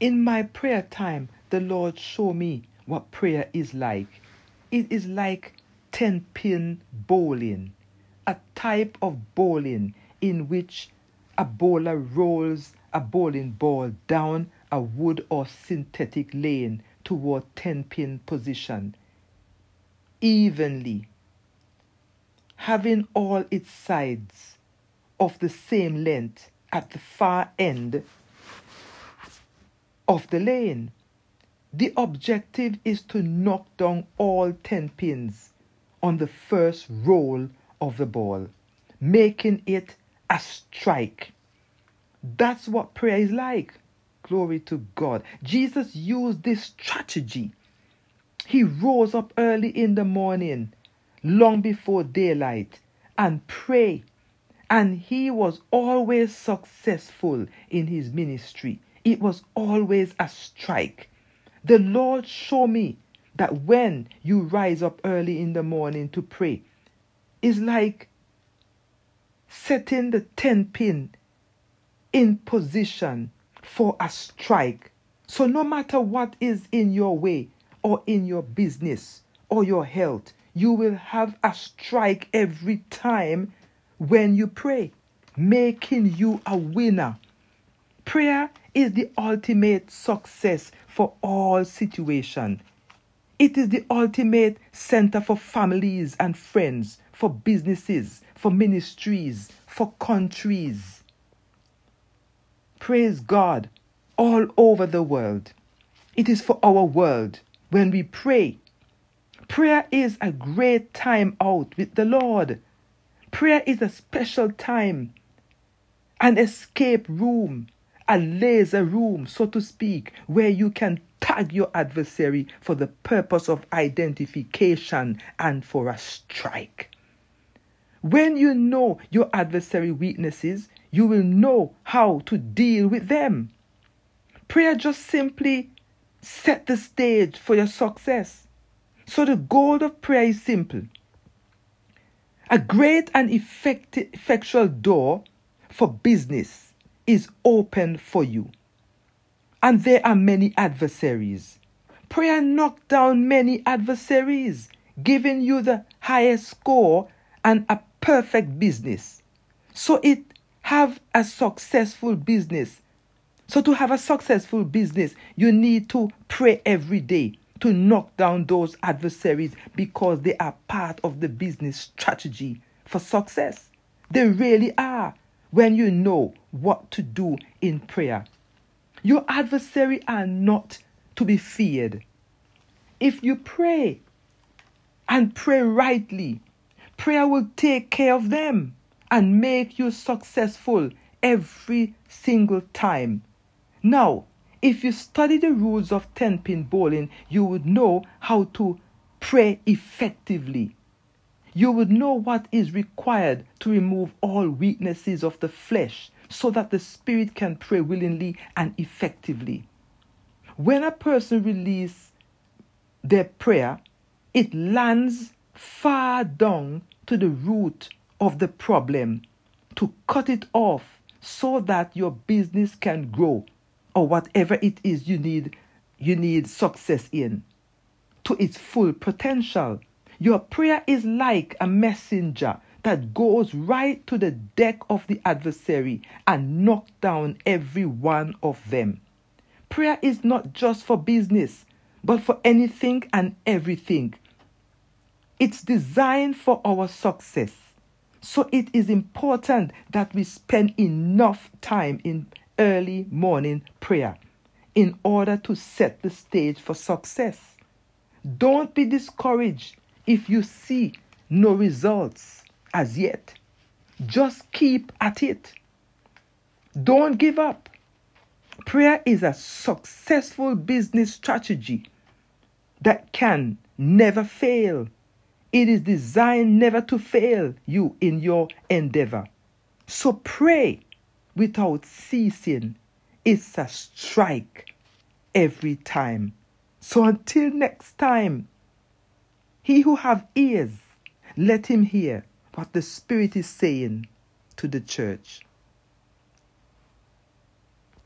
In my prayer time, the Lord show me what prayer is like. It is like 10 pin bowling, a type of bowling in which a bowler rolls a bowling ball down a wood or synthetic lane toward 10 pin position evenly, having all its sides of the same length at the far end of the lane. The objective is to knock down all 10 pins on the first roll of the ball, making it a strike. That's what prayer is like. Glory to God. Jesus used this strategy. He rose up early in the morning, long before daylight, and prayed. And he was always successful in his ministry. It was always a strike. The Lord showed me that when you rise up early in the morning to pray, it's like setting the 10 pin in position for a strike. So, no matter what is in your way or in your business or your health, you will have a strike every time when you pray, making you a winner. Prayer is the ultimate success for all situations. It is the ultimate center for families and friends, for businesses, for ministries, for countries. Praise God all over the world. It is for our world when we pray. Prayer is a great time out with the Lord. Prayer is a special time, an escape room, a laser room, so to speak, where you can tag your adversary for the purpose of identification and for a strike. When you know your adversary weaknesses, you will know how to deal with them. Prayer just simply set the stage for your success. So the goal of prayer is simple. A great and effective, effectual door for business is open for you. And there are many adversaries. Prayer knocked down many adversaries, giving you the highest score and a perfect business. So it have a successful business. So to have a successful business, you need to pray every day to knock down those adversaries because they are part of the business strategy for success. They really are when you know what to do in prayer. Your adversary are not to be feared. If you pray and pray rightly, prayer will take care of them and make you successful every single time. Now, if you study the rules of 10 pin bowling, you would know how to pray effectively. You would know what is required to remove all weaknesses of the flesh so that the spirit can pray willingly and effectively. When a person releases their prayer, it lands far down to the root of the problem to cut it off so that your business can grow or whatever it is you need you need success in to its full potential your prayer is like a messenger that goes right to the deck of the adversary and knock down every one of them. Prayer is not just for business but for anything and everything. It's designed for our success. So it is important that we spend enough time in early morning prayer in order to set the stage for success. Don't be discouraged if you see no results as yet. Just keep at it. Don't give up. Prayer is a successful business strategy that can never fail. It is designed never to fail you in your endeavor. So pray without ceasing. It's a strike every time. So until next time, he who have ears, let him hear what the Spirit is saying to the church.